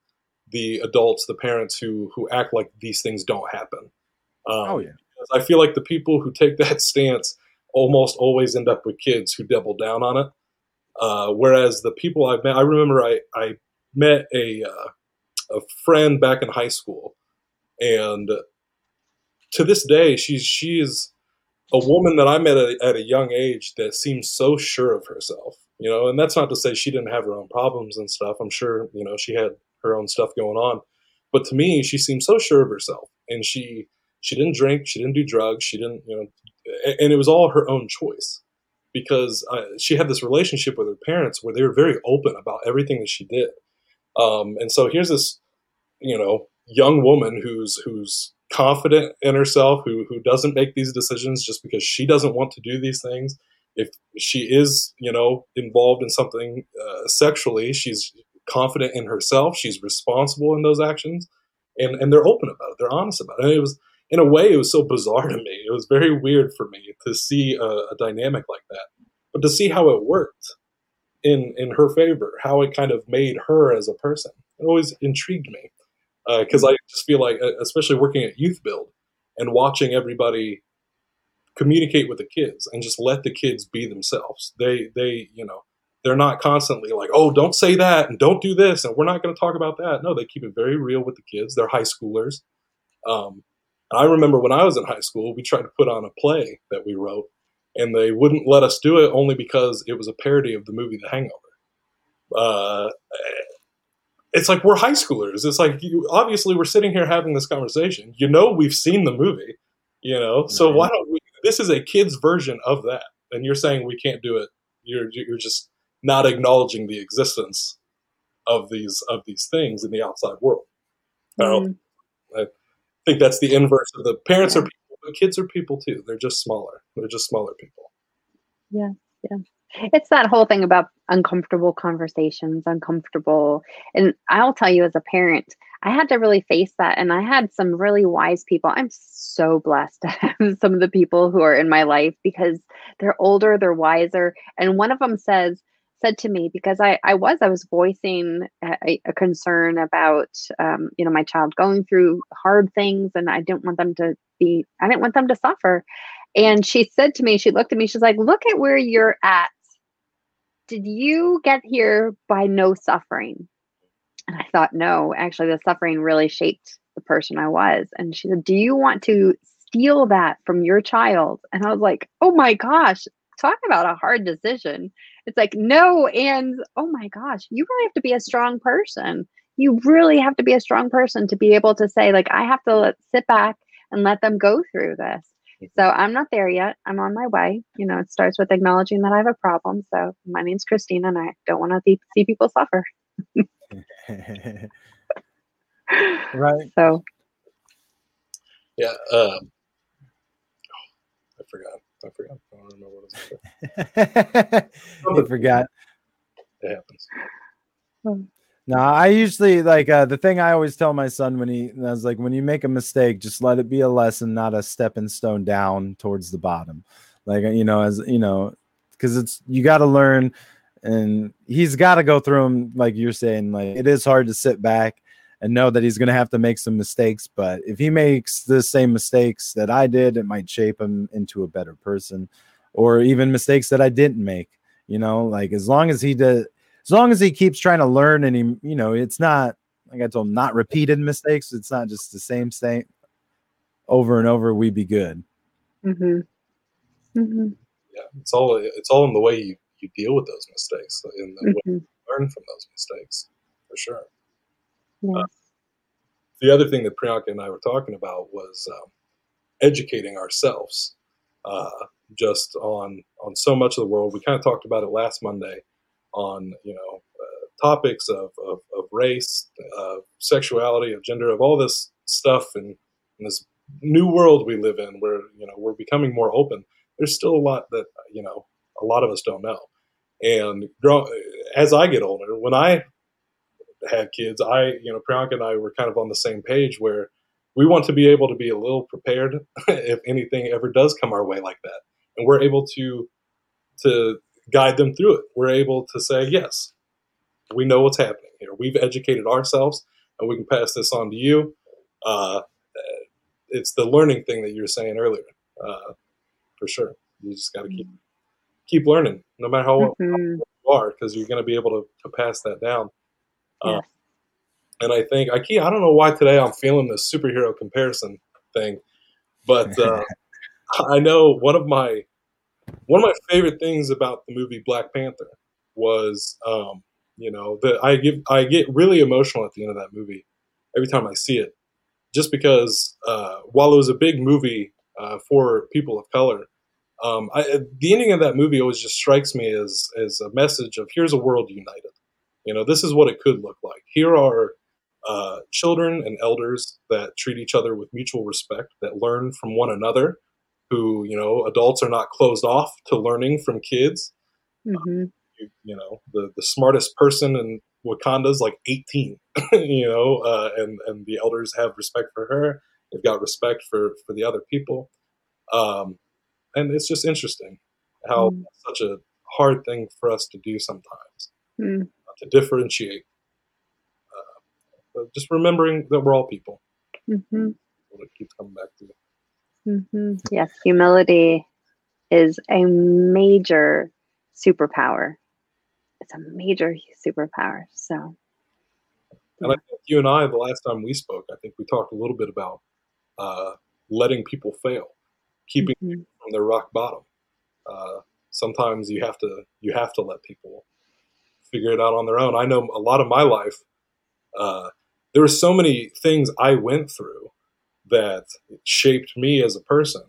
Speaker 1: the adults, the parents who who act like these things don't happen. Um, oh yeah, I feel like the people who take that [LAUGHS] stance almost always end up with kids who double down on it. Uh, whereas the people I've met, I remember I I met a uh, a friend back in high school, and to this day, she's she is a woman that I met at, at a young age that seems so sure of herself. You know, and that's not to say she didn't have her own problems and stuff. I'm sure you know she had her own stuff going on, but to me, she seemed so sure of herself, and she she didn't drink, she didn't do drugs, she didn't you know, and it was all her own choice because uh, she had this relationship with her parents where they were very open about everything that she did. Um, and so here's this, you know, young woman who's who's confident in herself, who who doesn't make these decisions just because she doesn't want to do these things. If she is, you know, involved in something uh, sexually, she's confident in herself. She's responsible in those actions, and and they're open about it. They're honest about it. And it was, in a way, it was so bizarre to me. It was very weird for me to see a, a dynamic like that, but to see how it worked in in her favor, how it kind of made her as a person. It always intrigued me because uh, I just feel like, especially working at Youth Build and watching everybody communicate with the kids and just let the kids be themselves. They they you know they're not constantly like, oh, don't say that and don't do this and we're not going to talk about that. No, they keep it very real with the kids. They're high schoolers. Um, I remember when I was in high school, we tried to put on a play that we wrote, and they wouldn't let us do it only because it was a parody of the movie The Hangover. Uh, it's like we're high schoolers. It's like you, obviously we're sitting here having this conversation. You know, we've seen the movie. You know, so why don't we? This is a kid's version of that, and you're saying we can't do it. You're you're just not acknowledging the existence of these of these things in the outside world. Mm. I think that's the inverse of the parents yeah. are people, but kids are people too. They're just smaller. They're just smaller people.
Speaker 3: Yeah, yeah it's that whole thing about uncomfortable conversations, uncomfortable. And I'll tell you, as a parent, I had to really face that. And I had some really wise people. I'm so blessed [LAUGHS] to have some of the people who are in my life because they're older, they're wiser. And one of them says, said to me because I, I was I was voicing a, a concern about um, you know my child going through hard things and I didn't want them to be I didn't want them to suffer and she said to me she looked at me she's like look at where you're at did you get here by no suffering? And I thought, no, actually, the suffering really shaped the person I was. And she said, Do you want to steal that from your child? And I was like, Oh my gosh, talk about a hard decision. It's like, no, and oh my gosh, you really have to be a strong person. You really have to be a strong person to be able to say, like, I have to let, sit back and let them go through this. So I'm not there yet. I'm on my way. You know, it starts with acknowledging that I have a problem. So my name's Christina, and I don't want to see people suffer. [LAUGHS] [LAUGHS]
Speaker 2: right.
Speaker 3: So.
Speaker 1: Yeah. Um, I forgot. I forgot. I don't remember
Speaker 2: what I was. [LAUGHS] I forgot.
Speaker 1: It happens.
Speaker 2: Hmm. No, I usually like uh, the thing I always tell my son when he I was like, when you make a mistake, just let it be a lesson, not a stepping stone down towards the bottom. Like you know, as you know, because it's you got to learn, and he's got to go through them. Like you're saying, like it is hard to sit back and know that he's going to have to make some mistakes. But if he makes the same mistakes that I did, it might shape him into a better person, or even mistakes that I didn't make. You know, like as long as he did as long as he keeps trying to learn and he, you know, it's not like I told him, not repeated mistakes. It's not just the same thing over and over. We'd be good.
Speaker 3: Mm-hmm. Mm-hmm.
Speaker 1: Yeah, it's all it's all in the way you, you deal with those mistakes, in the mm-hmm. way you learn from those mistakes, for sure. Yes. Uh, the other thing that Priyanka and I were talking about was um, educating ourselves, uh, just on on so much of the world. We kind of talked about it last Monday on you know uh, topics of, of, of race, sexuality, of gender, of all this stuff, and in this new world we live in, where you know we're becoming more open. There's still a lot that you know a lot of us don't know. And grow, as I get older, when I had kids, I you know Priyanka and I were kind of on the same page where we want to be able to be a little prepared [LAUGHS] if anything ever does come our way like that, and we're able to to guide them through it. We're able to say, yes, we know what's happening here. We've educated ourselves, and we can pass this on to you. Uh, it's the learning thing that you were saying earlier, uh, for sure. You just got to keep keep learning, no matter how mm-hmm. you are, because you're going to be able to, to pass that down. Uh, and I think I keep, I don't know why today I'm feeling this superhero comparison thing, But uh, [LAUGHS] I know one of my one of my favorite things about the movie Black Panther was, um, you know, that I give I get really emotional at the end of that movie every time I see it, just because uh, while it was a big movie uh, for people of color, um, I, the ending of that movie always just strikes me as as a message of here's a world united. You know, this is what it could look like. Here are uh, children and elders that treat each other with mutual respect, that learn from one another. Who you know, adults are not closed off to learning from kids.
Speaker 3: Mm-hmm.
Speaker 1: You, you, know, the the smartest person in Wakanda is like 18. [LAUGHS] you know, uh, and and the elders have respect for her. They've got respect for for the other people. Um, and it's just interesting how mm. such a hard thing for us to do sometimes
Speaker 3: mm.
Speaker 1: to differentiate. Uh, just remembering that we're all people.
Speaker 3: Mm-hmm.
Speaker 1: What keeps coming back to.
Speaker 3: Mm-hmm. Yes, humility is a major superpower. It's a major superpower. So.
Speaker 1: And I think you and I, the last time we spoke, I think we talked a little bit about uh, letting people fail, keeping mm-hmm from their rock bottom. Uh, sometimes you have to you have to let people figure it out on their own. I know a lot of my life. Uh, there were so many things I went through that shaped me as a person.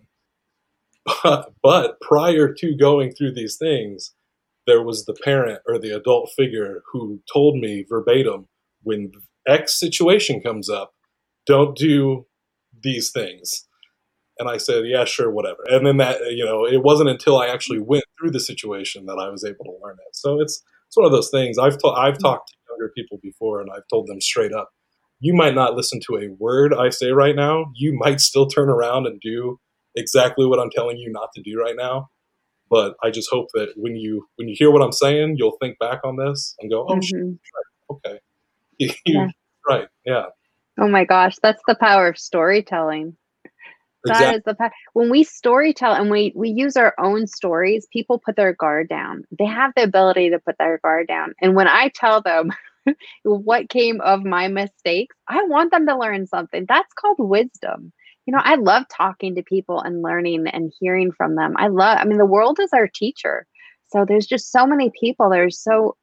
Speaker 1: But, but prior to going through these things, there was the parent or the adult figure who told me verbatim when X situation comes up, don't do these things. And I said, yeah, sure, whatever. And then that, you know, it wasn't until I actually went through the situation that I was able to learn it. So it's it's one of those things. I've ta- I've mm-hmm. talked to younger people before, and I've told them straight up, you might not listen to a word I say right now. You might still turn around and do exactly what I'm telling you not to do right now. But I just hope that when you when you hear what I'm saying, you'll think back on this and go, oh, mm-hmm. okay, [LAUGHS] yeah. right, yeah.
Speaker 3: Oh my gosh, that's the power of storytelling. Exactly. That is the fact. When we story tell and we we use our own stories, people put their guard down. They have the ability to put their guard down. And when I tell them [LAUGHS] what came of my mistakes, I want them to learn something. That's called wisdom. You know, I love talking to people and learning and hearing from them. I love I mean the world is our teacher. So there's just so many people are so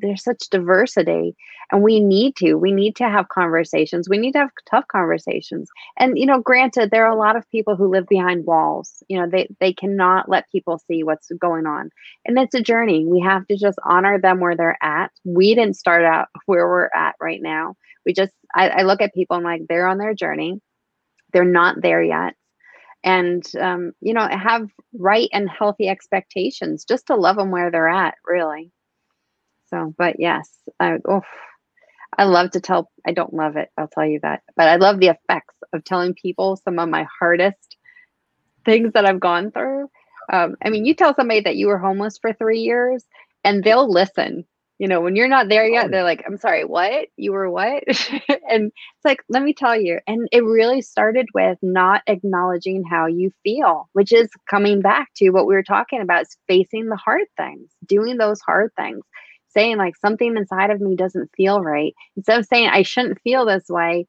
Speaker 3: there's such diversity and we need to we need to have conversations we need to have tough conversations. And you know granted there are a lot of people who live behind walls you know they they cannot let people see what's going on. And it's a journey we have to just honor them where they're at. We didn't start out [LAUGHS] where we're at right now. We just i, I look at people and like they're on their journey. They're not there yet. And um, you know have right and healthy expectations just to love them where they're at really so, but yes, I, oh, I love to tell, I don't love it, I'll tell you that, but I love the effects of telling people some of my hardest things that I've gone through. Um, I mean, you tell somebody that you were homeless for three years and they'll listen. You know, when you're not there yet, they're like, I'm sorry, what? You were what? [LAUGHS] and it's like, let me tell you. And it really started with not acknowledging how you feel, which is coming back to what we were talking about is facing the hard things, doing those hard things saying like something inside of me doesn't feel right. Instead of saying i shouldn't feel this way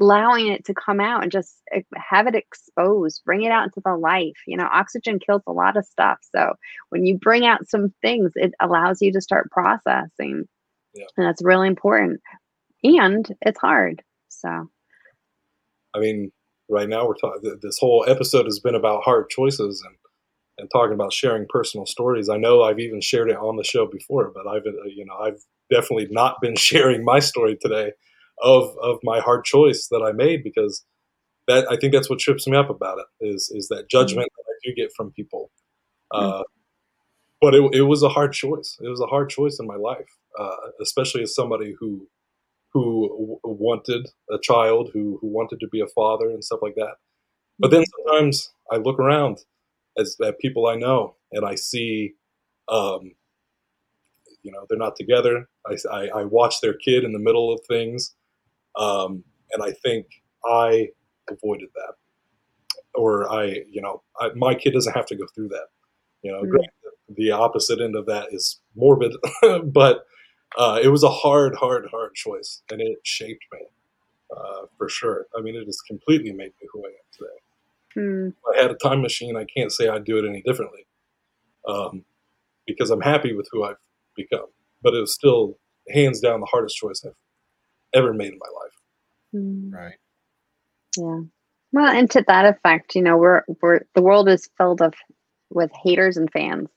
Speaker 3: allowing it to come out and just eh, have it exposed bring it out into the life. You know oxygen kills a lot of stuff. So when you bring out some things it allows you to start processing. Yeah. and that's really important. And it's hard. So.
Speaker 1: I mean right now we're talking this whole episode has been about hard choices and and talking about sharing personal stories. I know I've even shared it on the show before, but I've uh, you know I've definitely not been [LAUGHS] sharing my story today of of my hard choice that I made because that I think that's what trips me up about it is is that judgment that I do get from people. Uh, but it, it was a hard choice. It was a hard choice in my life, uh, especially as somebody who who w- wanted a child, who who wanted to be a father and stuff like that. But then sometimes I look around as at people I know, and I see, um, you know, they're not together. I, I, I, watch their kid in the middle of things, um, and I think I avoided that, or I, you know, I, my kid doesn't have to go through that. You know, mm-hmm. the opposite end of that is morbid, [LAUGHS] but uh, it was a hard, hard, hard choice, and it shaped me uh, for sure. I mean, it has completely made me who I am today.
Speaker 3: Hmm.
Speaker 1: If I had a time machine, I can't say I'd do it any differently, um, because I'm happy with who I've become. But it was still hands down the hardest choice I've ever made in my life.
Speaker 3: Hmm.
Speaker 2: Right.
Speaker 3: Yeah. Well, and to that effect, you know, we're we're the world is filled of with haters and fans.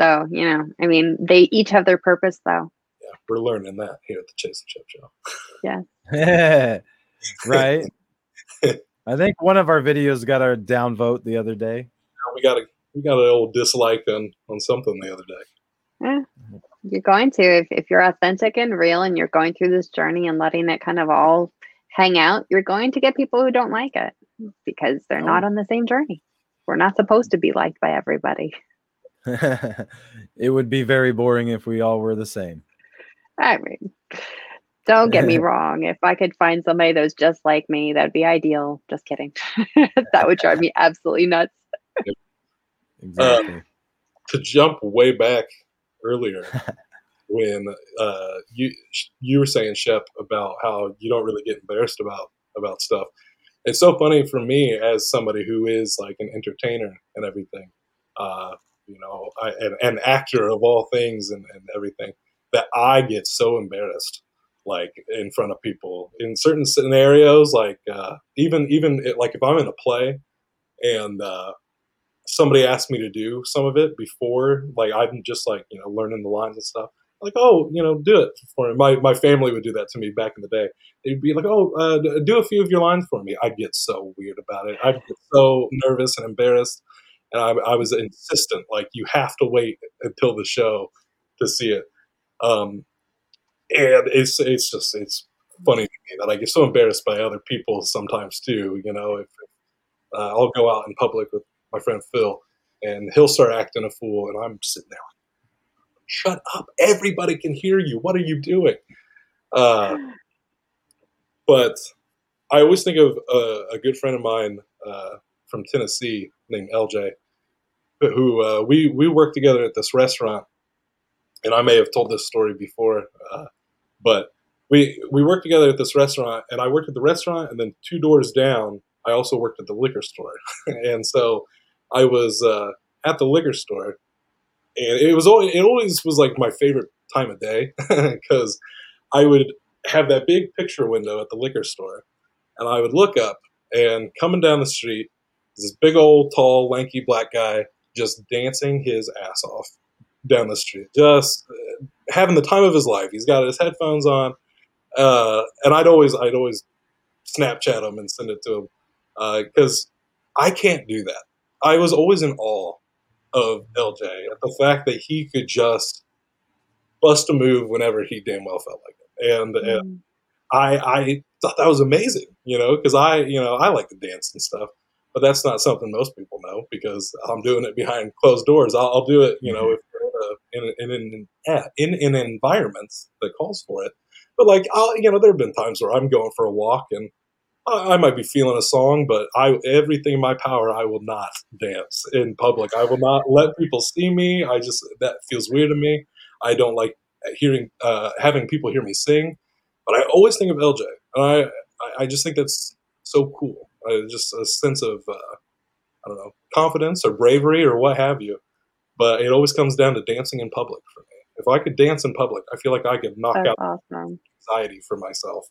Speaker 3: So, you know, I mean, they each have their purpose though.
Speaker 1: Yeah, we're learning that here at the Chase and Shep Show. Yeah. [LAUGHS]
Speaker 2: right. [LAUGHS] I think one of our videos got our downvote the other day.
Speaker 1: We got a we got an old dislike on on something the other day.
Speaker 3: Eh, you're going to if, if you're authentic and real and you're going through this journey and letting it kind of all hang out, you're going to get people who don't like it because they're not on the same journey. We're not supposed to be liked by everybody. [LAUGHS]
Speaker 2: it would be very boring if we all were the same.
Speaker 3: I mean, don't get me [LAUGHS] wrong. If I could find somebody that's just like me, that'd be ideal. Just kidding. [LAUGHS] that would drive me absolutely nuts.
Speaker 2: Exactly.
Speaker 1: To jump way back earlier [LAUGHS] when uh, you you were saying Shep about how you don't really get embarrassed about about stuff. It's so funny for me as somebody who is like an entertainer and everything, uh, you know, I, an, an actor of all things and, and everything, that I get so embarrassed like in front of people. In certain scenarios like uh, even even it, like if i'm in a play and uh, somebody asked me to do some of it before like i'm just like you know learning the lines and stuff like oh you know do it for me. My, my family would do that to me back in the day. They'd be like oh uh, do a few of your lines for me. I'd get so weird about it. I'd get so nervous and embarrassed. And I, I was insistent like you have to wait until the show to see it. Um, and it's it's just it's funny to me that I get so embarrassed by other people sometimes too. You know, if uh, I'll go out in public with my friend Phil, and he'll start acting a fool, and I'm sitting there, like, shut up! Everybody can hear you. What are you doing? Uh, but I always think of uh, a good friend of mine uh, from Tennessee named LJ, who uh, we we worked together at this restaurant and I may have told this story before, uh, but we we worked together at this restaurant, and I worked at the restaurant, and then two doors down, I also worked at the liquor store, [LAUGHS] and so I was uh, at the liquor store, and it was always, it always was like my favorite time of day [LAUGHS] because I would have that big picture window at the liquor store, and I would look up, and coming down the street, this big old tall lanky black guy just dancing his ass off down the street, just having the time of his life. He's got his headphones on, uh, and I'd always I'd always Snapchat him and send it to him because uh, I can't do that. I was always in awe of LJ at the fact that he could just bust a move whenever he damn well felt like it, and, mm. and I I thought that was amazing, you know, because I you know I like to dance and stuff but that's not something most people know because I'm doing it behind closed doors. I'll, I'll do it, you know, if you're in, in, in, in, in, that calls for it. But like, I'll, you know, there have been times where I'm going for a walk and I, I might be feeling a song, but I everything in my power, I will not dance in public. I will not let people see me. I just that feels weird to me. I don't like hearing uh, having people hear me sing. But I always think of LJ, and I I just think that's so cool just a sense of uh, I don't know confidence or bravery or what have you. But it always comes down to dancing in public for me. If I could dance in public, I feel like I could knock
Speaker 3: That's
Speaker 1: out
Speaker 3: awesome.
Speaker 1: anxiety for myself.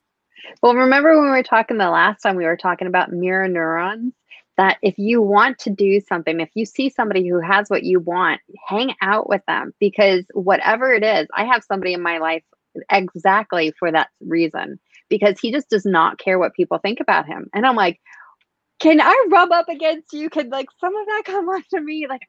Speaker 3: Well, remember when we were talking the last time we were talking about mirror neurons? That if you want to do something, if you see somebody who has what you want, hang out with them because whatever it is, I have somebody in my life exactly for that reason because he just does not care what people think about him. And I'm like, can I rub up against you? Can like some of that come [LAUGHS] onto me? Like,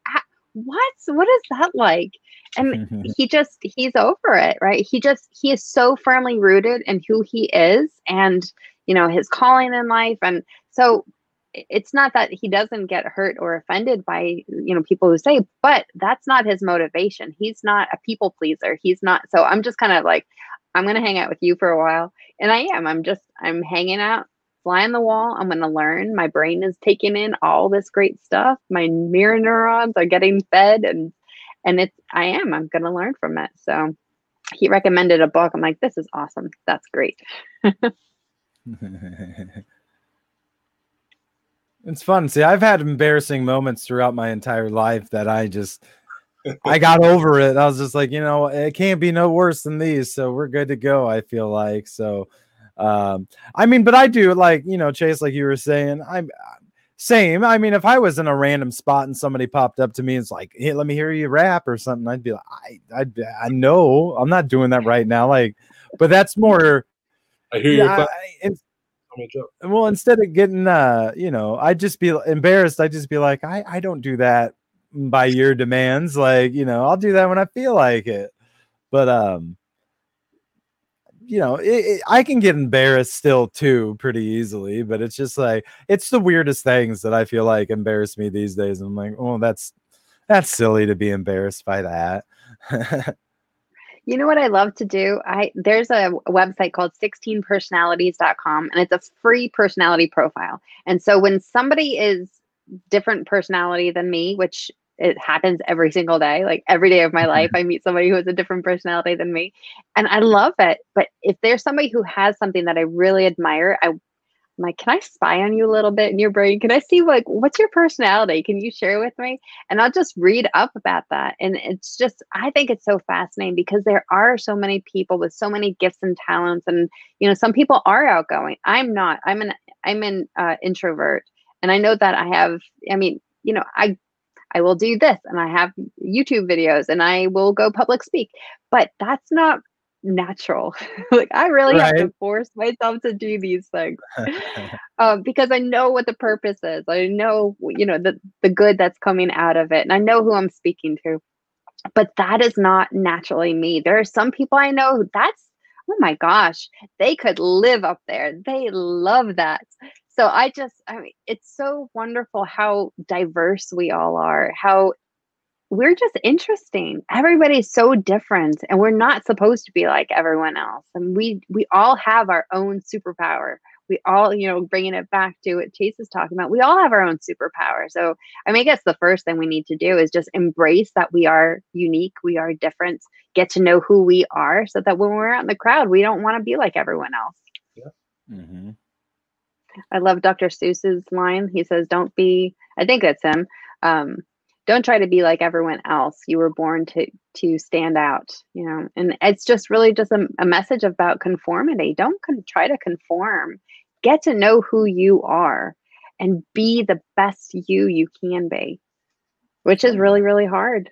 Speaker 3: what? What is that like? And mm-hmm. he just, he's over it, right? He just, he is so firmly rooted in who he is and, you know, his calling in life. And so it's not that he doesn't get hurt or offended by, you know, people who say, but that's not his motivation. He's not a people pleaser. He's not. So I'm just kind of like, I'm going to hang out with you for a while. And I am. I'm just, I'm hanging out fly on the wall. I'm going to learn. My brain is taking in all this great stuff. My mirror neurons are getting fed and and it's I am. I'm going to learn from it. So he recommended a book. I'm like, this is awesome. That's great. [LAUGHS]
Speaker 2: It's fun. See, I've had embarrassing moments throughout my entire life that I just I got over it. I was just like, you know, it can't be no worse than these, so we're good to go. I feel like so. Um, I mean, but I do like you know, Chase, like you were saying, I'm same. I mean, if I was in a random spot and somebody popped up to me and it's like, "Hey, let me hear you rap" or something, I'd be like, "I, I, I know, I'm not doing that right now." Like, but that's more.
Speaker 1: I hear you.
Speaker 2: I, well, instead of getting, uh, you know, I'd just be embarrassed. I'd just be like, I, I don't do that by your demands. Like, you know, I'll do that when I feel like it. But, um, you know, it, it, I can get embarrassed still too pretty easily, but it's just like it's the weirdest things that I feel like embarrass me these days. I'm like, oh, that's that's silly to be embarrassed by that. [LAUGHS]
Speaker 3: you know what I love to do? I there's a, website called 16personalities.com and it's a free personality profile. And so when somebody is different personality than me, which it happens every single day like every day of my life i meet somebody who has a different personality than me and i love it but if there's somebody who has something that i really admire i I'm like, can I spy on you a little bit in your brain? Can I see like what's your personality? Can you share with me? And I'll just read up about that. And it's just, I think it's so fascinating because there are so many people with so many gifts and talents. And you know, some people are outgoing. I'm not. I'm an I'm an uh, introvert, and I know that I have. I mean, you know, I I will do this and I have YouTube videos and I will go public speak. But that's not natural. [LAUGHS] like I really right. have to force myself to do these things [LAUGHS] um, because I know what the purpose is. I know, you know, the, the good that's coming out of it. And I know who I'm speaking to. But that is not naturally me. There are some people I know that's, oh my gosh, they could live up there. They love that so I just, I mean, it's so wonderful how diverse we all are, how we're just interesting. Everybody's so different and we're not supposed to be like everyone else. And we we all have our own superpower. We all, you know, bringing it back to what Chase is talking about, we all have our own superpower. So, I mean, I guess the first thing we need to do is just embrace that we are unique, we are different, get to know who we are so that when we're out in the crowd, we don't want to be like everyone else.
Speaker 1: Yeah. Mm-hmm.
Speaker 3: I love Dr. Seuss's line. He says, "Don't be." I think that's him. Um, don't try to be like everyone else. You were born to to stand out. You know, and it's just really just a, a message about conformity. Don't con- try to conform. Get to know who you are, and be the best you you can be, which is really really hard.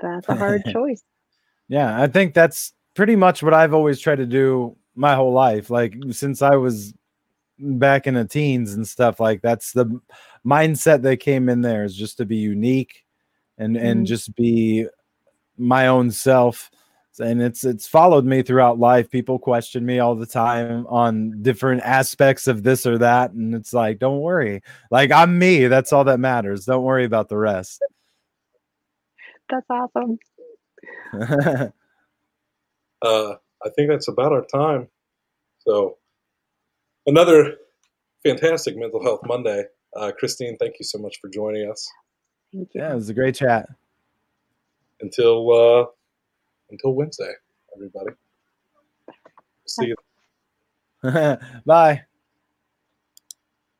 Speaker 3: That's a hard [LAUGHS] choice.
Speaker 2: Yeah, I think that's pretty much what I've always tried to do my whole life. Like since I was back in the teens and stuff like that's the mindset that came in there is just to be unique and and mm-hmm. just be my own self. And it's it's followed me throughout life. People question me all the time on different aspects of this or that and it's like don't worry. Like i'm me. That's all that matters. Don't worry about the rest.
Speaker 3: That's awesome. [LAUGHS]
Speaker 1: Uh i think that's about our time. So another fantastic mental health Monday. Uh, Christine, thank you so much for joining us.
Speaker 3: Thank you.
Speaker 2: Yeah, it was a great chat.
Speaker 1: Until uh, until Wednesday, everybody. See you. [LAUGHS]
Speaker 2: Bye.